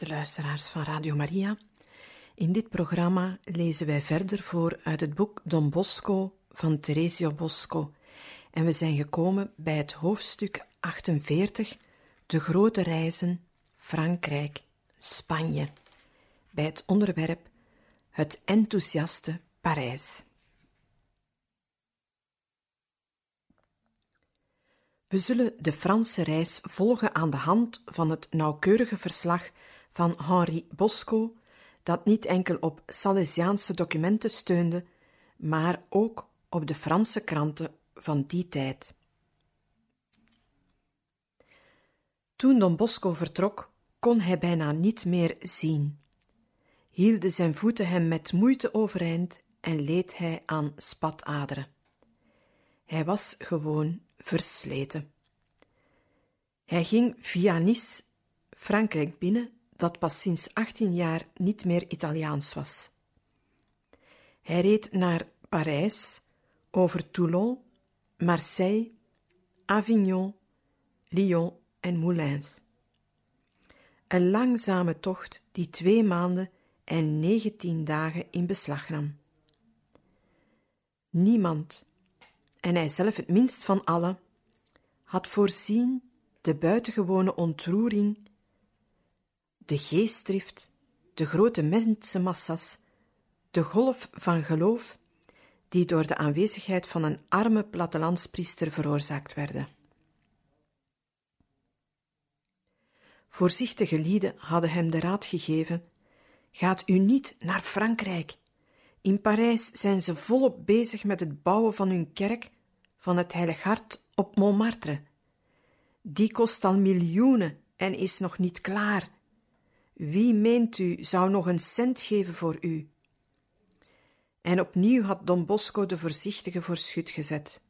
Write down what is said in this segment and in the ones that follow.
Beste luisteraars van Radio Maria, in dit programma lezen wij verder voor uit het boek Don Bosco van Teresio Bosco. En we zijn gekomen bij het hoofdstuk 48, De grote reizen, Frankrijk, Spanje, bij het onderwerp Het enthousiaste Parijs. We zullen de Franse reis volgen aan de hand van het nauwkeurige verslag van Henri Bosco, dat niet enkel op Salesiaanse documenten steunde, maar ook op de Franse kranten van die tijd. Toen Don Bosco vertrok, kon hij bijna niet meer zien. Hielden zijn voeten hem met moeite overeind en leed hij aan spataderen. Hij was gewoon versleten. Hij ging via Nice Frankrijk binnen, dat pas sinds 18 jaar niet meer Italiaans was. Hij reed naar Parijs, over Toulon, Marseille, Avignon, Lyon en Moulins. Een langzame tocht die twee maanden en negentien dagen in beslag nam. Niemand en hij zelf het minst van allen, had voorzien de buitengewone ontroering, de geestdrift, de grote mensenmassa's, de golf van geloof die door de aanwezigheid van een arme plattelandspriester veroorzaakt werden. Voorzichtige lieden hadden hem de raad gegeven: Gaat u niet naar Frankrijk. In Parijs zijn ze volop bezig met het bouwen van hun kerk van het Heilig Hart op Montmartre. Die kost al miljoenen en is nog niet klaar. Wie meent u zou nog een cent geven voor u? En opnieuw had Don Bosco de voorzichtige voor schut gezet.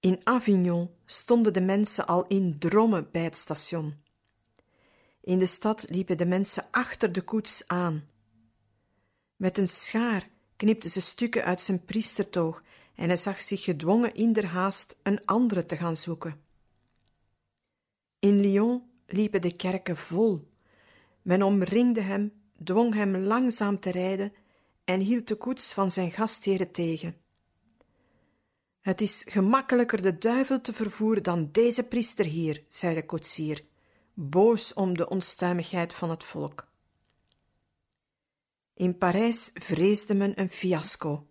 In Avignon stonden de mensen al in drommen bij het station. In de stad liepen de mensen achter de koets aan. Met een schaar knipte ze stukken uit zijn priestertoog en hij zag zich gedwongen in der haast een andere te gaan zoeken. In Lyon liepen de kerken vol. Men omringde hem, dwong hem langzaam te rijden en hield de koets van zijn gastheren tegen. Het is gemakkelijker de duivel te vervoeren dan deze priester hier, zei de koetsier, boos om de onstuimigheid van het volk. In Parijs vreesde men een fiasco.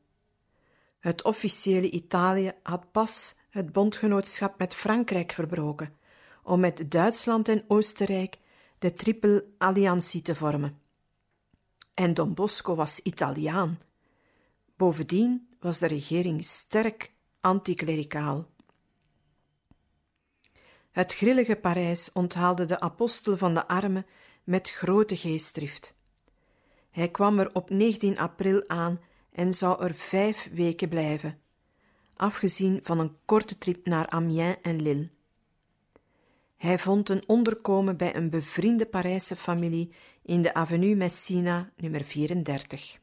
Het officiële Italië had pas het bondgenootschap met Frankrijk verbroken, om met Duitsland en Oostenrijk de triple alliantie te vormen. En Don Bosco was Italiaan. Bovendien was de regering sterk anticlericaal. Het grillige Parijs onthaalde de apostel van de armen met grote geestdrift. Hij kwam er op 19 april aan en zou er vijf weken blijven, afgezien van een korte trip naar Amiens en Lille. Hij vond een onderkomen bij een bevriende Parijse familie in de avenue Messina, nummer 34.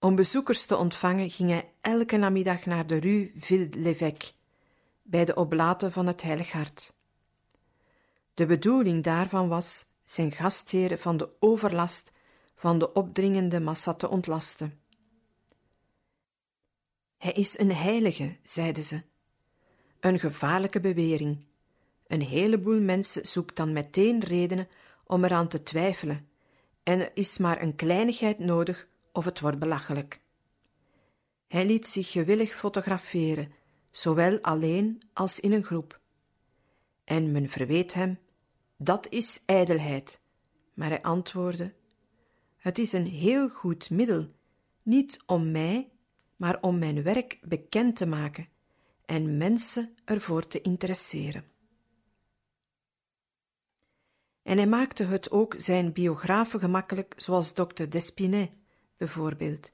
Om bezoekers te ontvangen ging hij elke namiddag naar de rue Ville-l'Évêque, bij de oblaten van het Heilig Hart. De bedoeling daarvan was zijn gastheren van de overlast van de opdringende massa te ontlasten. Hij is een heilige, zeiden ze. Een gevaarlijke bewering. Een heleboel mensen zoekt dan meteen redenen om eraan te twijfelen, en er is maar een kleinigheid nodig of het wordt belachelijk. Hij liet zich gewillig fotograferen, zowel alleen als in een groep. En men verweet hem: dat is ijdelheid. Maar hij antwoordde: het is een heel goed middel, niet om mij, maar om mijn werk bekend te maken en mensen ervoor te interesseren. En hij maakte het ook zijn biografen gemakkelijk, zoals dokter Despinet bijvoorbeeld,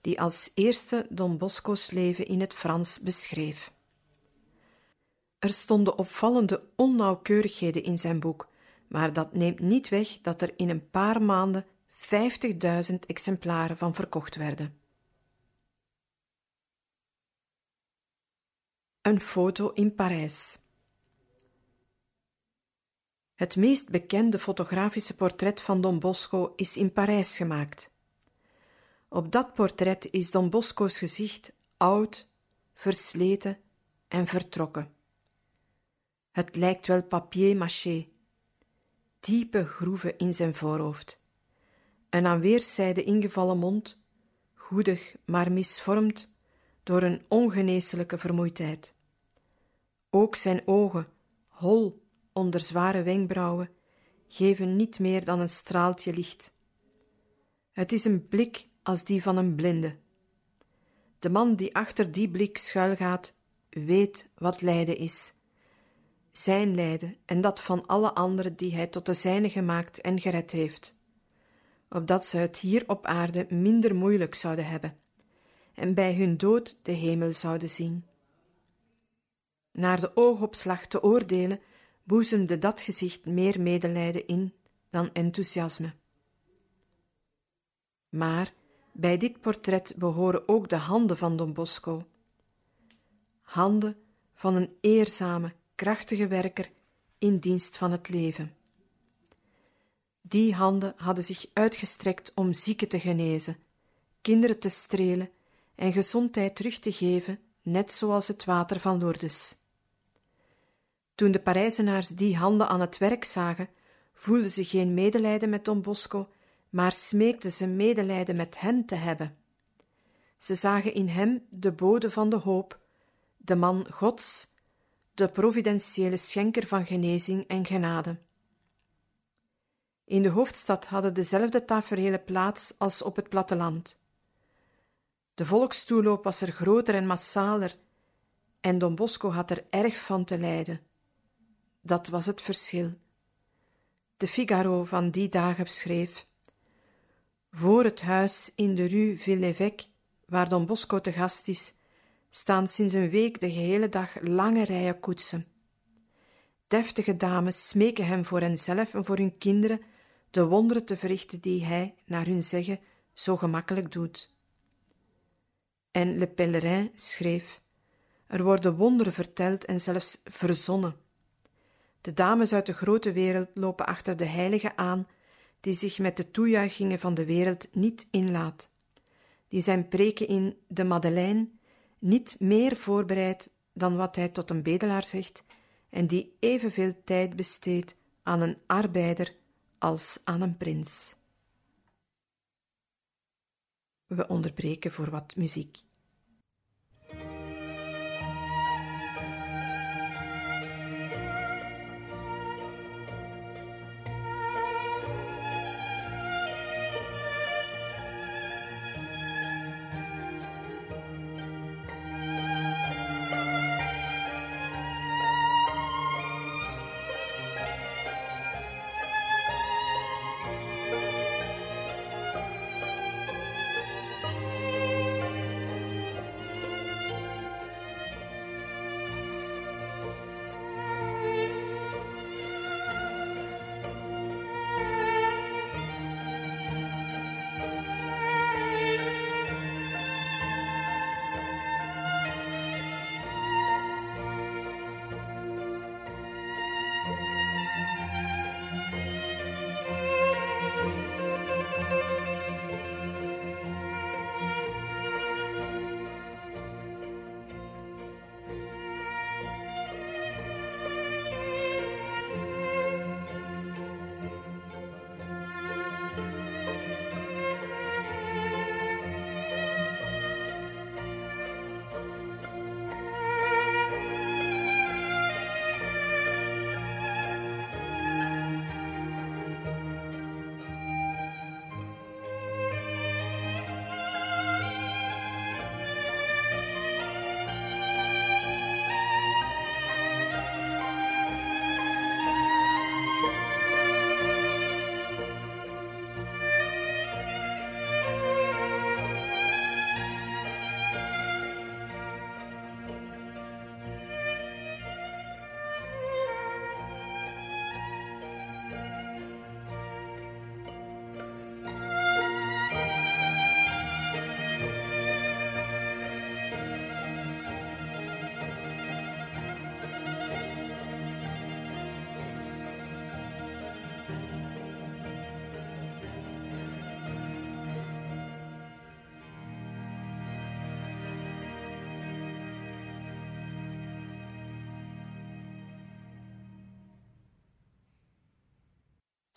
die als eerste Don Bosco's leven in het Frans beschreef. Er stonden opvallende onnauwkeurigheden in zijn boek, maar dat neemt niet weg dat er in een paar maanden 50.000 exemplaren van verkocht werden. Een foto in Parijs. Het meest bekende fotografische portret van Don Bosco is in Parijs gemaakt. Op dat portret is Don Bosco's gezicht oud, versleten en vertrokken. Het lijkt wel papier maché. Diepe groeven in zijn voorhoofd. Een aan weerszijden ingevallen mond, goedig maar misvormd door een ongeneeslijke vermoeidheid. Ook zijn ogen, hol onder zware wenkbrauwen, geven niet meer dan een straaltje licht. Het is een blik als die van een blinde. De man die achter die blik schuilgaat, weet wat lijden is. Zijn lijden en dat van alle anderen die hij tot de zijne gemaakt en gered heeft, opdat ze het hier op aarde minder moeilijk zouden hebben en bij hun dood de hemel zouden zien. Naar de oogopslag te oordelen, boezemde dat gezicht meer medelijden in dan enthousiasme. Maar bij dit portret behoren ook de handen van Don Bosco. Handen van een eerzame, krachtige werker in dienst van het leven. Die handen hadden zich uitgestrekt om zieken te genezen, kinderen te strelen en gezondheid terug te geven, net zoals het water van Lourdes. Toen de Parijzenaars die handen aan het werk zagen, voelden ze geen medelijden met Don Bosco, maar smeekten ze medelijden met hen te hebben. Ze zagen in hem de bode van de hoop, de man Gods, de providentiële schenker van genezing en genade. In de hoofdstad hadden dezelfde tafereelen plaats als op het platteland. De volkstoeloop was er groter en massaler, en Don Bosco had er erg van te lijden. Dat was het verschil. De Figaro van die dagen schreef: Voor het huis in de rue Villevec, waar Don Bosco te gast is, staan sinds een week de gehele dag lange rijen koetsen. Deftige dames smeken hem voor henzelf en voor hun kinderen de wonderen te verrichten die hij, naar hun zeggen, zo gemakkelijk doet. En Le Pèlerin schreef: Er worden wonderen verteld en zelfs verzonnen. De dames uit de grote wereld lopen achter de heilige aan, die zich met de toejuichingen van de wereld niet inlaat, die zijn preken in de Madeleine niet meer voorbereidt dan wat hij tot een bedelaar zegt, en die evenveel tijd besteedt aan een arbeider als aan een prins. We onderbreken voor wat muziek.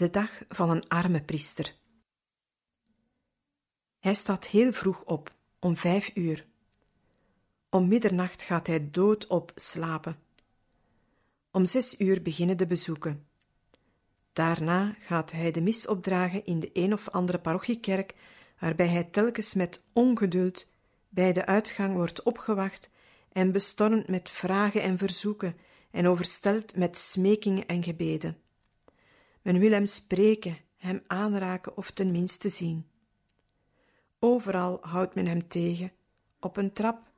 De dag van een arme priester. Hij staat heel vroeg op, om vijf uur. Om middernacht gaat hij doodop slapen. Om zes uur beginnen de bezoeken. Daarna gaat hij de mis opdragen in de een of andere parochiekerk, waarbij hij telkens met ongeduld bij de uitgang wordt opgewacht en bestormd met vragen en verzoeken en overstelpt met smekingen en gebeden. Men wil hem spreken, hem aanraken of ten minste zien. Overal houdt men hem tegen, op een trap,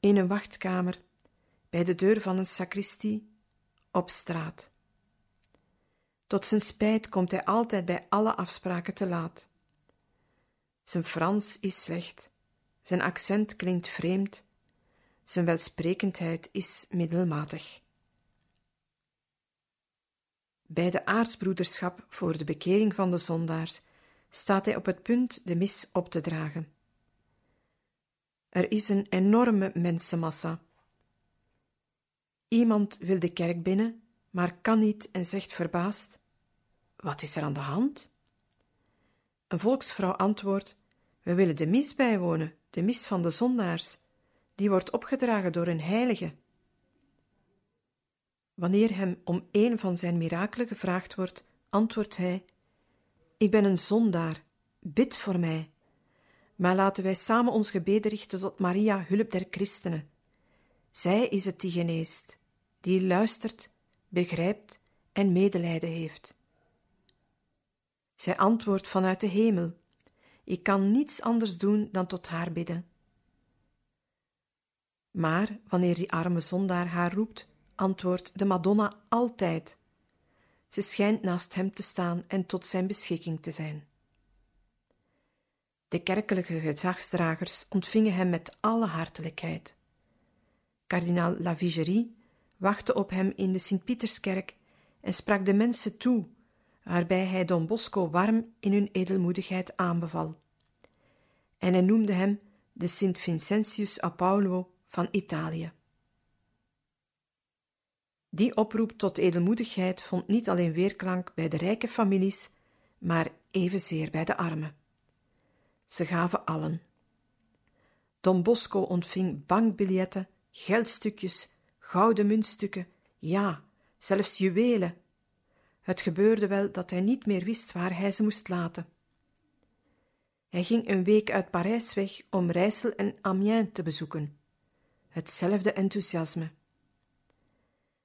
in een wachtkamer, bij de deur van een sacristie, op straat. Tot zijn spijt komt hij altijd bij alle afspraken te laat. Zijn Frans is slecht, zijn accent klinkt vreemd, zijn welsprekendheid is middelmatig. Bij de aartsbroederschap voor de bekering van de zondaars staat hij op het punt de mis op te dragen. Er is een enorme mensenmassa. Iemand wil de kerk binnen, maar kan niet en zegt verbaasd: Wat is er aan de hand? Een volksvrouw antwoordt: We willen de mis bijwonen, de mis van de zondaars. Die wordt opgedragen door een heilige. Wanneer hem om een van zijn mirakelen gevraagd wordt, antwoordt hij: Ik ben een zondaar, bid voor mij. Maar laten wij samen ons gebeden richten tot Maria, hulp der christenen. Zij is het die geneest, die luistert, begrijpt en medelijden heeft. Zij antwoordt vanuit de hemel: Ik kan niets anders doen dan tot haar bidden. Maar wanneer die arme zondaar haar roept, antwoordt de Madonna altijd. Ze schijnt naast hem te staan en tot zijn beschikking te zijn. De kerkelijke gezagsdragers ontvingen hem met alle hartelijkheid. Kardinaal Lavigerie wachtte op hem in de Sint-Pieterskerk en sprak de mensen toe, waarbij hij Don Bosco warm in hun edelmoedigheid aanbeval. En hij noemde hem de Sint Vincentius a Paulo van Italië. Die oproep tot edelmoedigheid vond niet alleen weerklank bij de rijke families, maar evenzeer bij de armen. Ze gaven allen. Don Bosco ontving bankbiljetten, geldstukjes, gouden muntstukken, ja, zelfs juwelen. Het gebeurde wel dat hij niet meer wist waar hij ze moest laten. Hij ging een week uit Parijs weg om Rijssel en Amiens te bezoeken. Hetzelfde enthousiasme.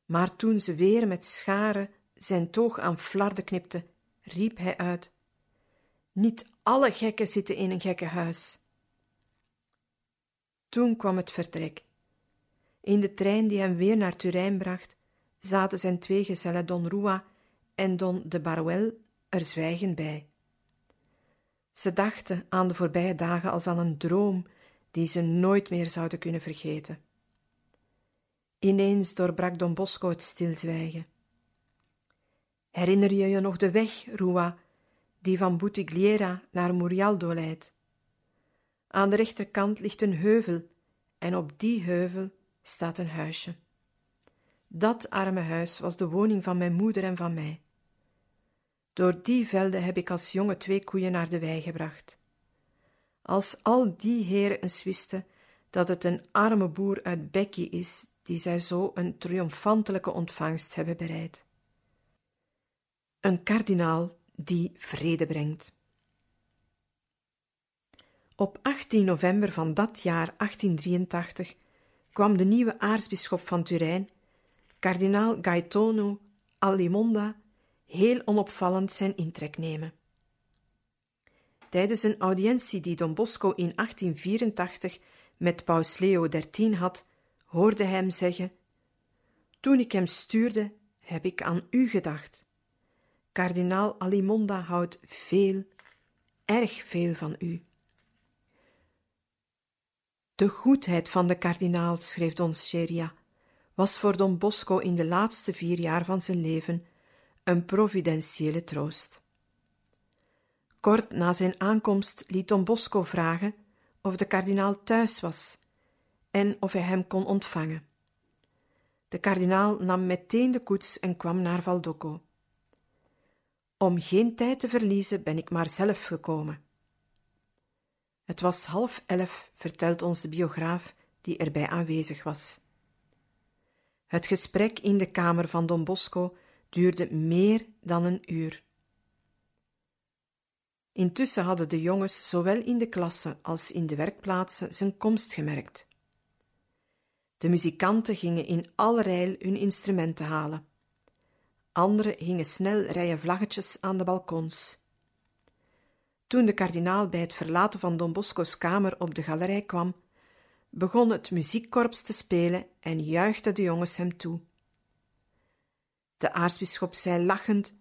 Maar toen ze weer met scharen zijn toog aan flarden knipte, riep hij uit: Niet alle gekken zitten in een gekkenhuis. Toen kwam het vertrek. In de trein die hem weer naar Turijn bracht, zaten zijn twee gezellen Don Rua en Don de Baruel er zwijgend bij. Ze dachten aan de voorbije dagen als aan een droom die ze nooit meer zouden kunnen vergeten. Ineens doorbrak Don Bosco het stilzwijgen. Herinner je je nog de weg, Rua, die van Butigliera naar Murialdo leidt? Aan de rechterkant ligt een heuvel en op die heuvel staat een huisje. Dat arme huis was de woning van mijn moeder en van mij. Door die velden heb ik als jonge twee koeien naar de wei gebracht. Als al die heren eens wisten dat het een arme boer uit Becky is die zij zo een triomfantelijke ontvangst hebben bereid. Een kardinaal die vrede brengt. Op 18 november van dat jaar 1883 kwam de nieuwe aartsbisschop van Turijn, kardinaal Gaetano Alimonda, heel onopvallend zijn intrek nemen. Tijdens een audiëntie die Don Bosco in 1884 met paus Leo XIII had, hoorde hem zeggen: Toen ik hem stuurde, heb ik aan u gedacht. Kardinaal Alimonda houdt veel, erg veel van u. De goedheid van de kardinaal, schreef Don Scheria, was voor Don Bosco in de laatste vier jaar van zijn leven een providentiële troost. Kort na zijn aankomst liet Don Bosco vragen of de kardinaal thuis was en of hij hem kon ontvangen. De kardinaal nam meteen de koets en kwam naar Valdocco. Om geen tijd te verliezen ben ik maar zelf gekomen. Het was half elf, vertelt ons de biograaf die erbij aanwezig was. Het gesprek in de kamer van Don Bosco duurde meer dan een uur. Intussen hadden de jongens zowel in de klasse als in de werkplaatsen zijn komst gemerkt. De muzikanten gingen in allerijl hun instrumenten halen. Anderen gingen snel rijen vlaggetjes aan de balkons. Toen de kardinaal bij het verlaten van Don Bosco's kamer op de galerij kwam, begon het muziekkorps te spelen en juichten de jongens hem toe. De aartsbisschop zei lachend: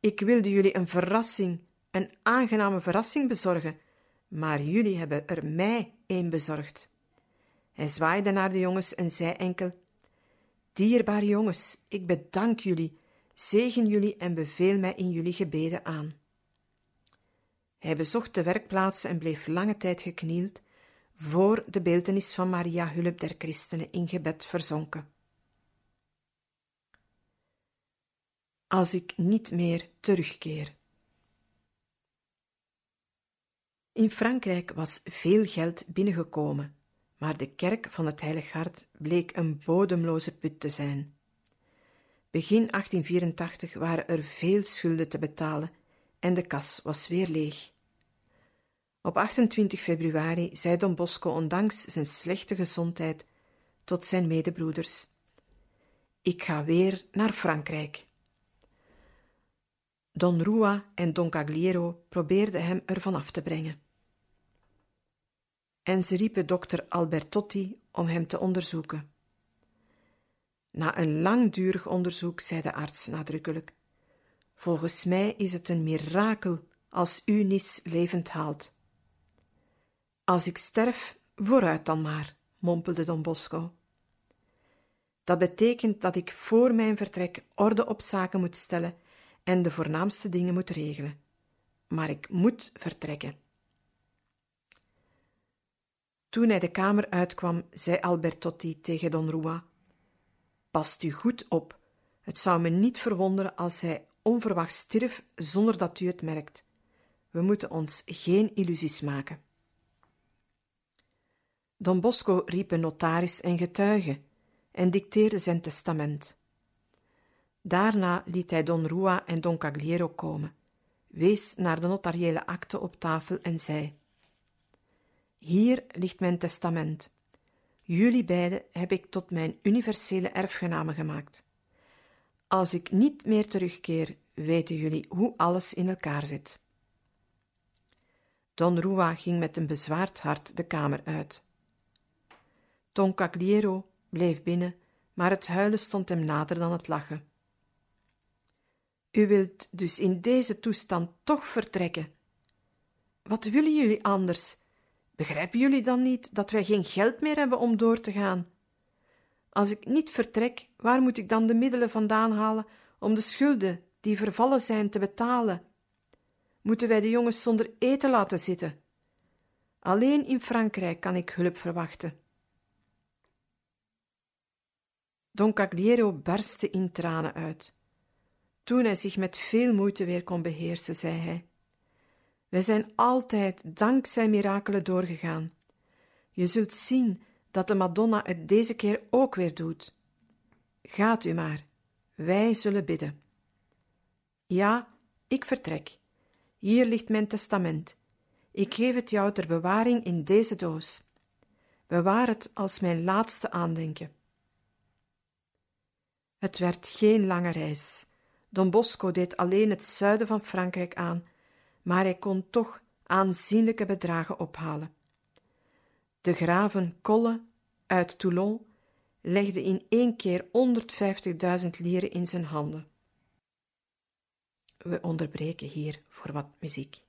Ik wilde jullie een verrassing, een aangename verrassing bezorgen, maar jullie hebben er mij een bezorgd. Hij zwaaide naar de jongens en zei enkel: Dierbare jongens, ik bedank jullie, zegen jullie en beveel mij in jullie gebeden aan. Hij bezocht de werkplaatsen en bleef lange tijd geknield voor de beeltenis van Maria Hulp der Christenen in gebed verzonken. Als ik niet meer terugkeer. In Frankrijk was veel geld binnengekomen, maar de kerk van het Heilig Hart bleek een bodemloze put te zijn. Begin 1884 waren er veel schulden te betalen en de kas was weer leeg. Op 28 februari zei Don Bosco, ondanks zijn slechte gezondheid, tot zijn medebroeders: Ik ga weer naar Frankrijk. Don Rua en Don Cagliero probeerden hem ervan af te brengen. En ze riepen dokter Albertotti om hem te onderzoeken. Na een langdurig onderzoek zei de arts nadrukkelijk: Volgens mij is het een mirakel als u Nis levend haalt. Als ik sterf, vooruit dan maar, mompelde Don Bosco. Dat betekent dat ik voor mijn vertrek orde op zaken moet stellen en de voornaamste dingen moet regelen. Maar ik moet vertrekken. Toen hij de kamer uitkwam, zei Albertotti tegen Don Rua: Past u goed op. Het zou me niet verwonderen als hij onverwachts stierf zonder dat u het merkt. We moeten ons geen illusies maken. Don Bosco riep een notaris en getuige en dicteerde zijn testament. Daarna liet hij Don Rua en Don Cagliero komen, wees naar de notariële akte op tafel en zei: Hier ligt mijn testament. Jullie beiden heb ik tot mijn universele erfgenamen gemaakt. Als ik niet meer terugkeer, weten jullie hoe alles in elkaar zit. Don Rua ging met een bezwaard hart de kamer uit. Don Cagliero bleef binnen, maar het huilen stond hem nader dan het lachen. U wilt dus in deze toestand toch vertrekken? Wat willen jullie anders? Begrijpen jullie dan niet dat wij geen geld meer hebben om door te gaan? Als ik niet vertrek, waar moet ik dan de middelen vandaan halen om de schulden die vervallen zijn te betalen? Moeten wij de jongens zonder eten laten zitten? Alleen in Frankrijk kan ik hulp verwachten. Don Cagliero barstte in tranen uit. Toen hij zich met veel moeite weer kon beheersen, zei hij: Wij zijn altijd dankzij mirakelen doorgegaan. Je zult zien dat de Madonna het deze keer ook weer doet. Gaat u maar, wij zullen bidden. Ja, ik vertrek. Hier ligt mijn testament. Ik geef het jou ter bewaring in deze doos. Bewaar het als mijn laatste aandenken. Het werd geen lange reis. Don Bosco deed alleen het zuiden van Frankrijk aan, maar hij kon toch aanzienlijke bedragen ophalen. De graven Colle uit Toulon legde in één keer 150.000 lieren in zijn handen. We onderbreken hier voor wat muziek.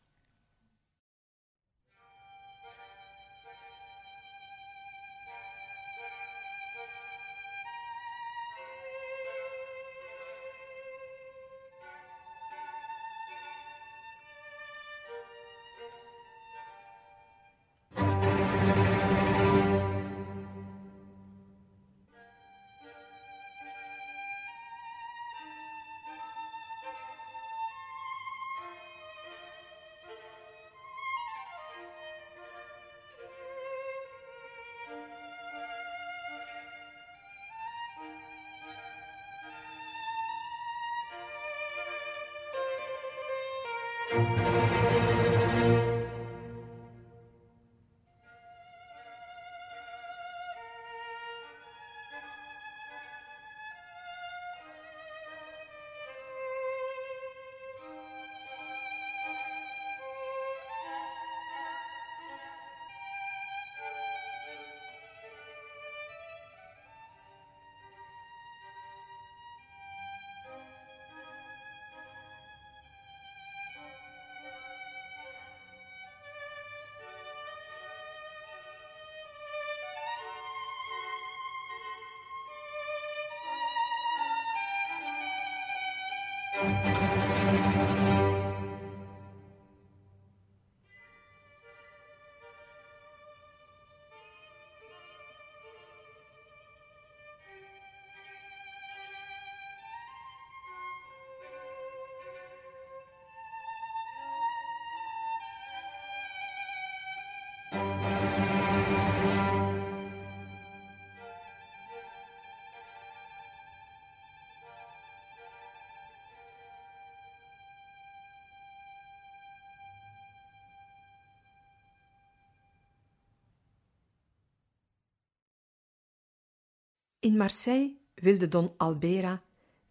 In Marseille wilde Don Albera,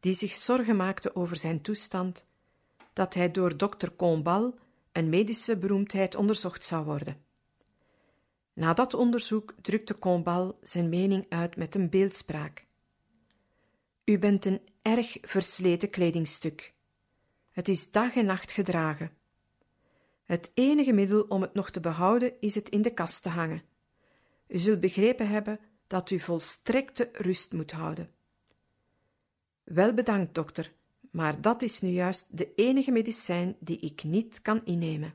die zich zorgen maakte over zijn toestand, dat hij door dokter Combal, een medische beroemdheid, onderzocht zou worden. Na dat onderzoek drukte Combal zijn mening uit met een beeldspraak. U bent een erg versleten kledingstuk. Het is dag en nacht gedragen. Het enige middel om het nog te behouden is het in de kast te hangen. U zult begrepen hebben dat u volstrekte rust moet houden. Wel bedankt, dokter, maar dat is nu juist de enige medicijn die ik niet kan innemen.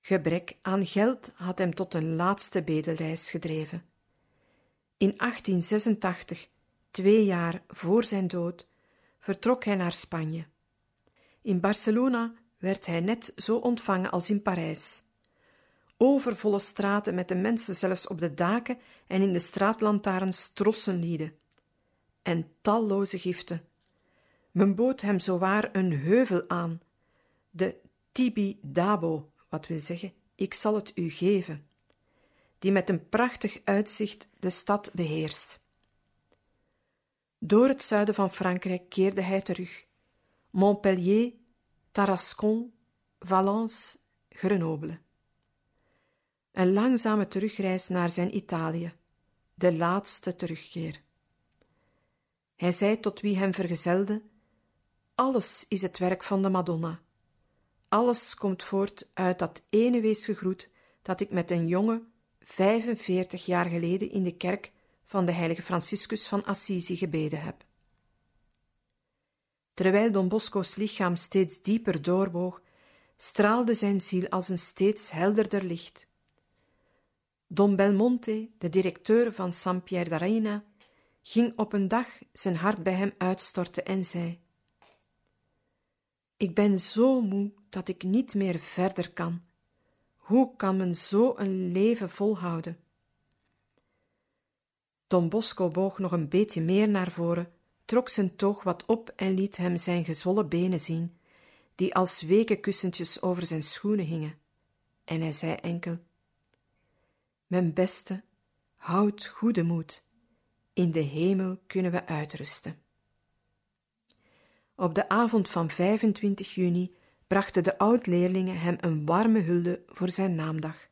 Gebrek aan geld had hem tot een laatste bedelreis gedreven. In 1886, twee jaar voor zijn dood, vertrok hij naar Spanje. In Barcelona werd hij net zo ontvangen als in Parijs overvolle straten met de mensen zelfs op de daken en in de straatlantaarns trossenlieden. En talloze giften. Men bood hem zowaar een heuvel aan, de Tibi Dabo, wat wil zeggen, ik zal het u geven, die met een prachtig uitzicht de stad beheerst. Door het zuiden van Frankrijk keerde hij terug. Montpellier, Tarascon, Valence, Grenoble. Een langzame terugreis naar zijn Italië, de laatste terugkeer. Hij zei tot wie hem vergezelde: Alles is het werk van de Madonna. Alles komt voort uit dat ene weesgegroet dat ik met een jongen 45 jaar geleden in de kerk van de heilige Franciscus van Assisi gebeden heb. Terwijl Don Bosco's lichaam steeds dieper doorboog, straalde zijn ziel als een steeds helderder licht. Don Belmonte, de directeur van San Pierre d'Arena, ging op een dag zijn hart bij hem uitstorten en zei: Ik ben zo moe dat ik niet meer verder kan. Hoe kan men zo een leven volhouden? Don Bosco boog nog een beetje meer naar voren, trok zijn toog wat op en liet hem zijn gezwollen benen zien, die als weken kussentjes over zijn schoenen hingen. En hij zei enkel: mijn beste, houd goede moed. In de hemel kunnen we uitrusten. Op de avond van 25 juni brachten de oud-leerlingen hem een warme hulde voor zijn naamdag.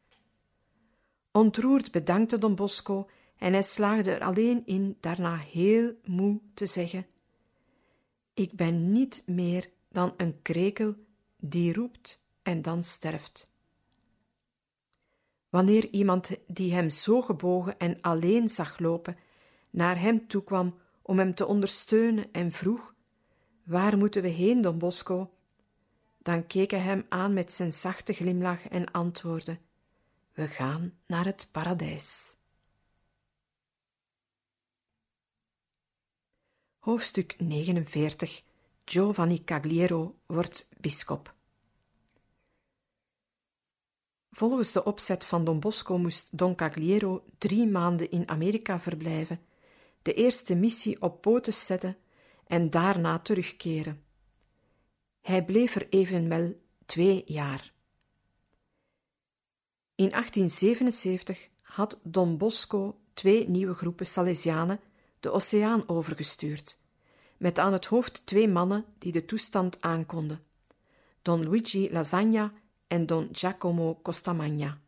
Ontroerd bedankte Don Bosco en hij slaagde er alleen in daarna heel moe te zeggen: Ik ben niet meer dan een krekel die roept en dan sterft. Wanneer iemand die hem zo gebogen en alleen zag lopen, naar hem toekwam om hem te ondersteunen en vroeg: Waar moeten we heen, Don Bosco? Dan keek hij hem aan met zijn zachte glimlach en antwoordde: We gaan naar het paradijs. Hoofdstuk 49 Giovanni Cagliero wordt bisschop. Volgens de opzet van Don Bosco moest Don Cagliero drie maanden in Amerika verblijven, de eerste missie op poten zetten en daarna terugkeren. Hij bleef er evenwel twee jaar. In 1877 had Don Bosco twee nieuwe groepen Salesianen de oceaan overgestuurd, met aan het hoofd twee mannen die de toestand aankonden: Don Luigi Lasagna en Don Giacomo Costamagna.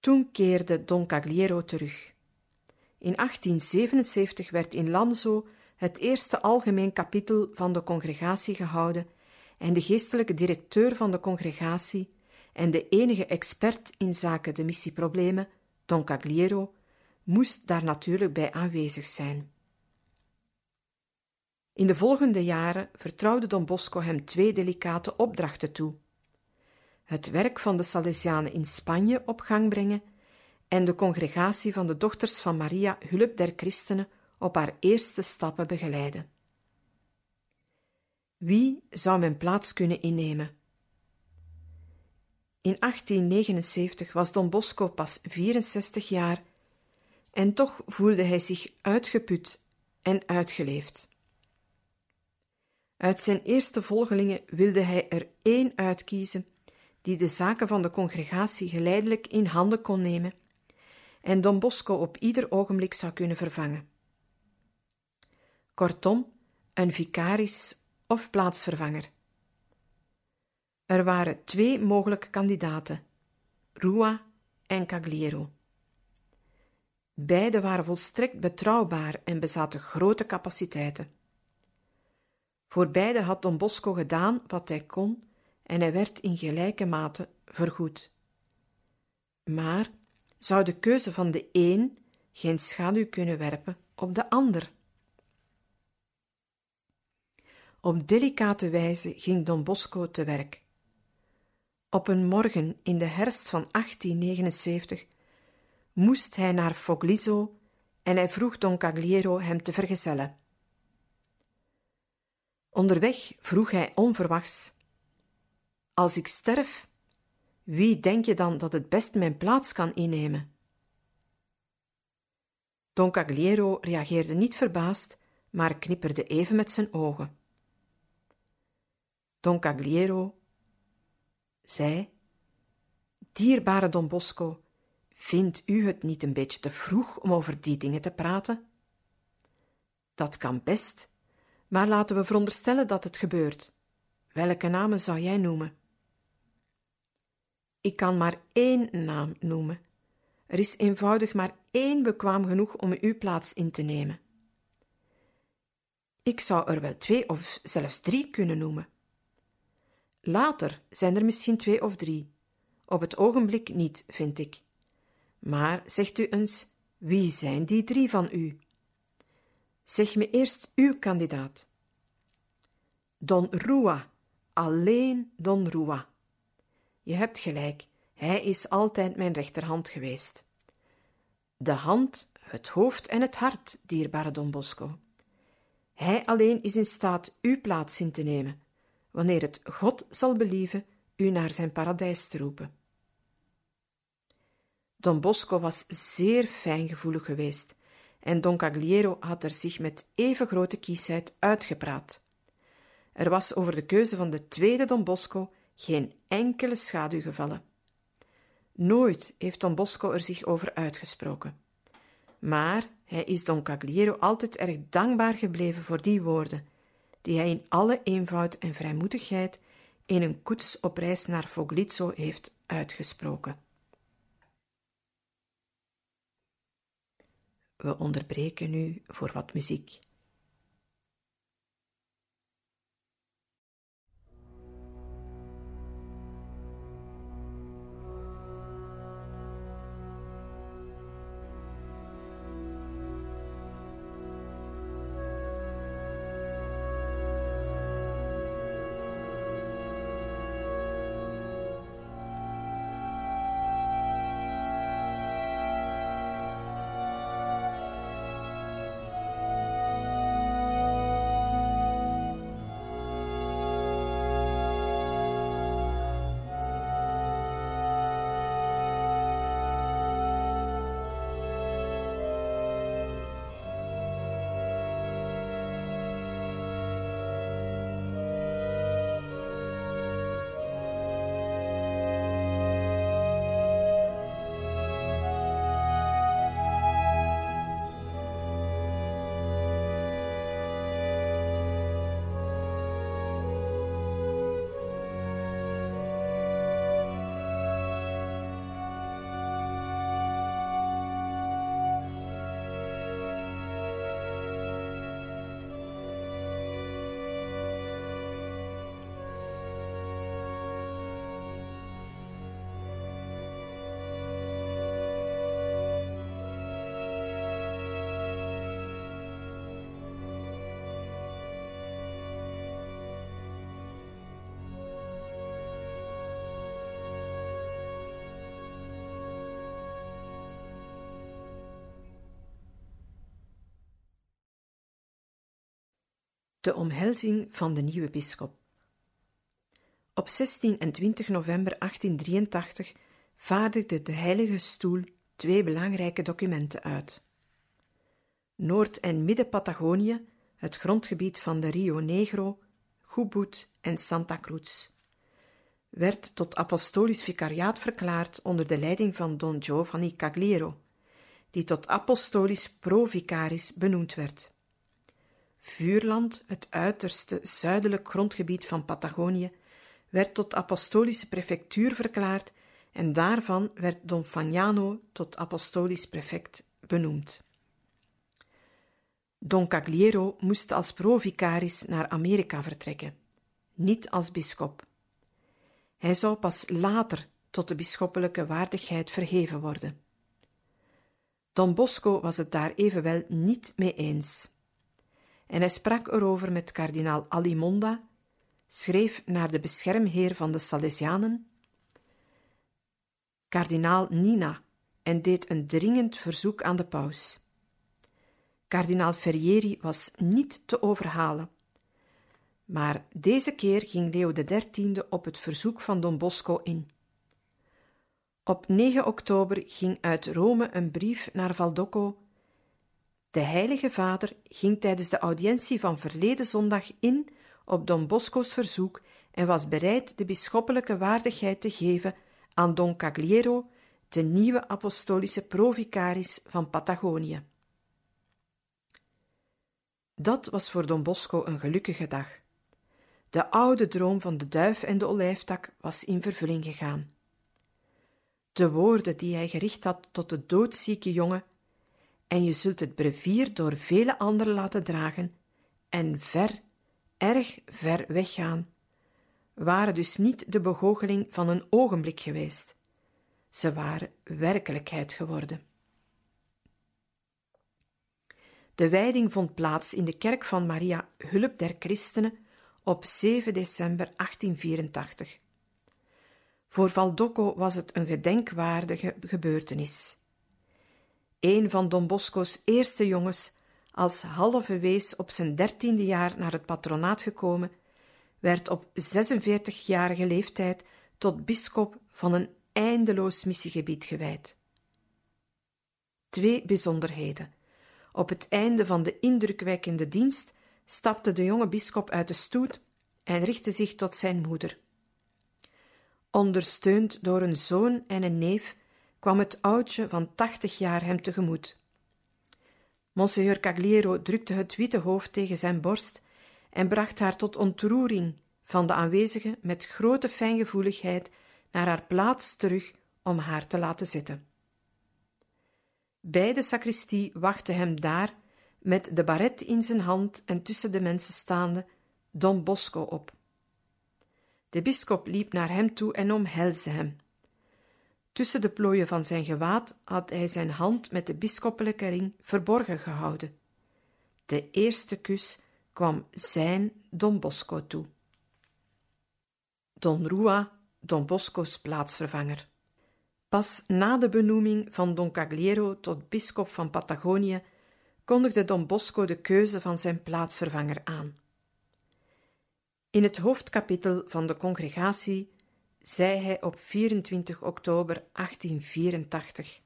Toen keerde Don Cagliero terug. In 1877 werd in Lanzo het eerste algemeen kapitel van de congregatie gehouden en de geestelijke directeur van de congregatie en de enige expert in zaken de missieproblemen, Don Cagliero, moest daar natuurlijk bij aanwezig zijn. In de volgende jaren vertrouwde Don Bosco hem twee delicate opdrachten toe: het werk van de Salesianen in Spanje op gang brengen en de congregatie van de dochters van Maria Hulp der Christenen op haar eerste stappen begeleiden. Wie zou mijn plaats kunnen innemen? In 1879 was Don Bosco pas 64 jaar en toch voelde hij zich uitgeput en uitgeleefd. Uit zijn eerste volgelingen wilde hij er één uitkiezen die de zaken van de congregatie geleidelijk in handen kon nemen en Don Bosco op ieder ogenblik zou kunnen vervangen. Kortom, een vicaris of plaatsvervanger. Er waren twee mogelijke kandidaten, Rua en Cagliero. Beide waren volstrekt betrouwbaar en bezaten grote capaciteiten. Voor beide had Don Bosco gedaan wat hij kon en hij werd in gelijke mate vergoed. Maar zou de keuze van de een geen schaduw kunnen werpen op de ander? Op delicate wijze ging Don Bosco te werk. Op een morgen in de herfst van 1879 moest hij naar Fogliso en hij vroeg Don Cagliero hem te vergezellen. Onderweg vroeg hij onverwachts: Als ik sterf, wie denk je dan dat het best mijn plaats kan innemen? Don Cagliero reageerde niet verbaasd, maar knipperde even met zijn ogen. Don Cagliero zei: Dierbare Don Bosco, vindt u het niet een beetje te vroeg om over die dingen te praten? Dat kan best, maar laten we veronderstellen dat het gebeurt. Welke namen zou jij noemen? Ik kan maar één naam noemen. Er is eenvoudig maar één bekwaam genoeg om uw plaats in te nemen. Ik zou er wel twee of zelfs drie kunnen noemen. Later zijn er misschien twee of drie. Op het ogenblik niet, vind ik. Maar zegt u eens, wie zijn die drie van u? Zeg me eerst uw kandidaat. Don Rua, alleen Don Rua. Je hebt gelijk, hij is altijd mijn rechterhand geweest. De hand, het hoofd en het hart, dierbare Don Bosco. Hij alleen is in staat uw plaats in te nemen, wanneer het God zal believen u naar zijn paradijs te roepen. Don Bosco was zeer fijngevoelig geweest en Don Cagliero had er zich met even grote kiesheid uitgepraat. Er was over de keuze van de tweede Don Bosco geen enkele schaduw gevallen. Nooit heeft Don Bosco er zich over uitgesproken. Maar hij is Don Cagliero altijd erg dankbaar gebleven voor die woorden, die hij in alle eenvoud en vrijmoedigheid in een koets op reis naar Foglizzo heeft uitgesproken. We onderbreken nu voor wat muziek. De omhelzing van de nieuwe bisschop. Op 16 en 20 november 1883 vaardigde de Heilige Stoel twee belangrijke documenten uit. Noord- en Midden-Patagonië, het grondgebied van de Rio Negro, Chubut en Santa Cruz, werd tot apostolisch vicariaat verklaard onder de leiding van Don Giovanni Cagliero, die tot apostolisch provicaris benoemd werd. Vuurland, het uiterste zuidelijk grondgebied van Patagonië, werd tot apostolische prefectuur verklaard en daarvan werd Don Fagnano tot apostolisch prefect benoemd. Don Cagliero moest als provicaris naar Amerika vertrekken, niet als bisschop. Hij zou pas later tot de bisschoppelijke waardigheid verheven worden. Don Bosco was het daar evenwel niet mee eens. En hij sprak erover met kardinaal Alimonda, schreef naar de beschermheer van de Salesianen, kardinaal Nina, en deed een dringend verzoek aan de paus. Kardinaal Ferrieri was niet te overhalen. Maar deze keer ging Leo XIII op het verzoek van Don Bosco in. Op 9 oktober ging uit Rome een brief naar Valdocco. De Heilige Vader ging tijdens de audiëntie van verleden zondag in op Don Bosco's verzoek en was bereid de bisschoppelijke waardigheid te geven aan Don Cagliero, de nieuwe apostolische provicaris van Patagonië. Dat was voor Don Bosco een gelukkige dag. De oude droom van de duif en de olijftak was in vervulling gegaan. De woorden die hij gericht had tot de doodzieke jongen, en je zult het brevier door vele anderen laten dragen en ver, erg ver weggaan, waren dus niet de begoocheling van een ogenblik geweest. Ze waren werkelijkheid geworden. De wijding vond plaats in de kerk van Maria Hulp der Christenen op 7 december 1884. Voor Valdocco was het een gedenkwaardige gebeurtenis. Een van Don Bosco's eerste jongens, als halve wees op zijn dertiende jaar naar het patronaat gekomen, werd op 46-jarige leeftijd tot bisschop van een eindeloos missiegebied gewijd. Twee bijzonderheden. Op het einde van de indrukwekkende dienst stapte de jonge bisschop uit de stoet en richtte zich tot zijn moeder. Ondersteund door een zoon en een neef kwam het oudje van tachtig jaar hem tegemoet. Monseigneur Cagliero drukte het witte hoofd tegen zijn borst en bracht haar tot ontroering van de aanwezigen met grote fijngevoeligheid naar haar plaats terug om haar te laten zitten. Bij de sacristie wachtte hem daar, met de baret in zijn hand en tussen de mensen staande, Don Bosco op. De bisschop liep naar hem toe en omhelsde hem. Tussen de plooien van zijn gewaad had hij zijn hand met de bisschoppelijke ring verborgen gehouden. De eerste kus kwam zijn Don Bosco toe. Don Rua, Don Bosco's plaatsvervanger. Pas na de benoeming van Don Cagliero tot bisschop van Patagonië kondigde Don Bosco de keuze van zijn plaatsvervanger aan. In het hoofdkapitel van de congregatie zei hij op 24 oktober 1884: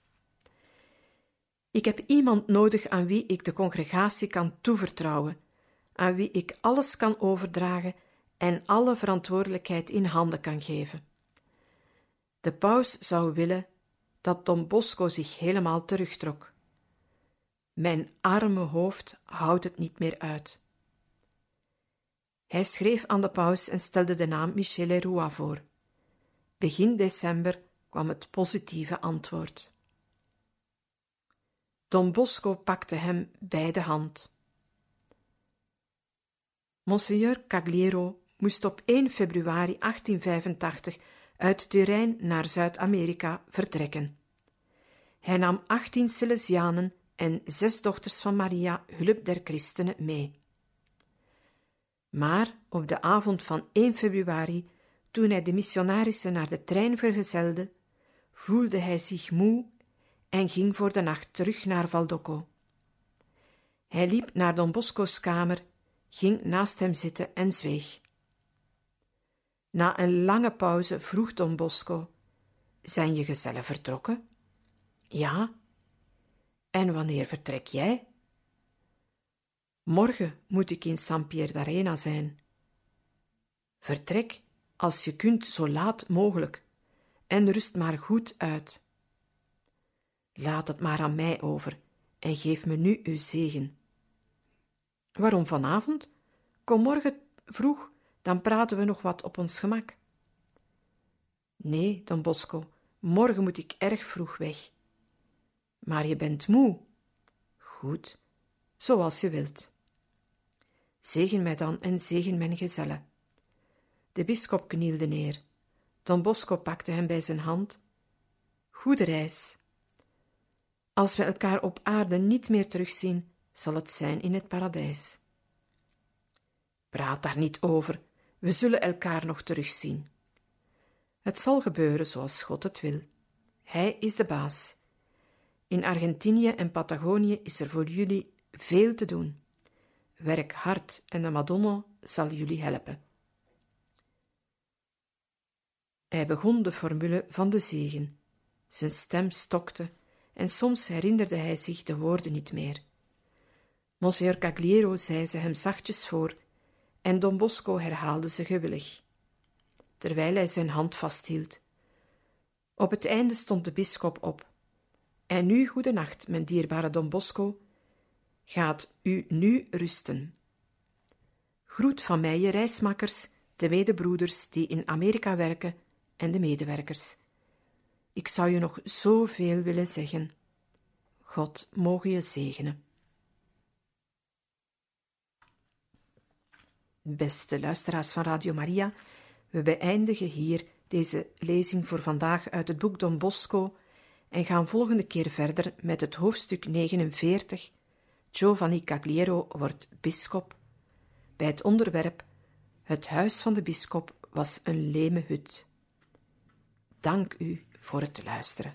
Ik heb iemand nodig aan wie ik de congregatie kan toevertrouwen, aan wie ik alles kan overdragen en alle verantwoordelijkheid in handen kan geven. De paus zou willen dat Don Bosco zich helemaal terugtrok. Mijn arme hoofd houdt het niet meer uit. Hij schreef aan de paus en stelde de naam Michele Roua voor. Begin december kwam het positieve antwoord. Don Bosco pakte hem bij de hand. Monseigneur Cagliero moest op 1 februari 1885 uit Turijn naar Zuid-Amerika vertrekken. Hij nam 18 Silesianen en zes dochters van Maria, hulp der christenen, mee. Maar op de avond van 1 februari, toen hij de missionarissen naar de trein vergezelde, voelde hij zich moe en ging voor de nacht terug naar Valdocco. Hij liep naar Don Bosco's kamer ging naast hem zitten en zweeg. Na een lange pauze vroeg Don Bosco: Zijn je gezellen vertrokken? Ja. En wanneer vertrek jij? Morgen moet ik in San Pier d'Arena zijn. Vertrek als je kunt zo laat mogelijk en rust maar goed uit. Laat het maar aan mij over en geef me nu uw zegen. Waarom vanavond? Kom morgen vroeg, dan praten we nog wat op ons gemak. Nee, Don Bosco, morgen moet ik erg vroeg weg. Maar je bent moe. Goed, zoals je wilt. Zegen mij dan en zegen mijn gezellen. De bisschop knielde neer. Don Bosco pakte hem bij zijn hand. Goede reis. Als we elkaar op aarde niet meer terugzien, zal het zijn in het paradijs. Praat daar niet over, we zullen elkaar nog terugzien. Het zal gebeuren zoals God het wil. Hij is de baas. In Argentinië en Patagonië is er voor jullie veel te doen. Werk hard en de Madonna zal jullie helpen. Hij begon de formule van de zegen. Zijn stem stokte en soms herinnerde hij zich de woorden niet meer. Monsieur Cagliero zei ze hem zachtjes voor en Don Bosco herhaalde ze gewillig, terwijl hij zijn hand vasthield. Op het einde stond de bisschop op. En nu goede nacht, mijn dierbare Don Bosco. Gaat u nu rusten. Groet van mij je reismakkers, de medebroeders die in Amerika werken en de medewerkers. Ik zou je nog zoveel willen zeggen. God mogen je zegenen. Beste luisteraars van Radio Maria, we beëindigen hier deze lezing voor vandaag uit het boek Don Bosco en gaan volgende keer verder met het hoofdstuk 49. Giovanni Cagliero wordt bisschop. Bij het onderwerp Het huis van de bisschop was een leme hut. Dank u voor het luisteren.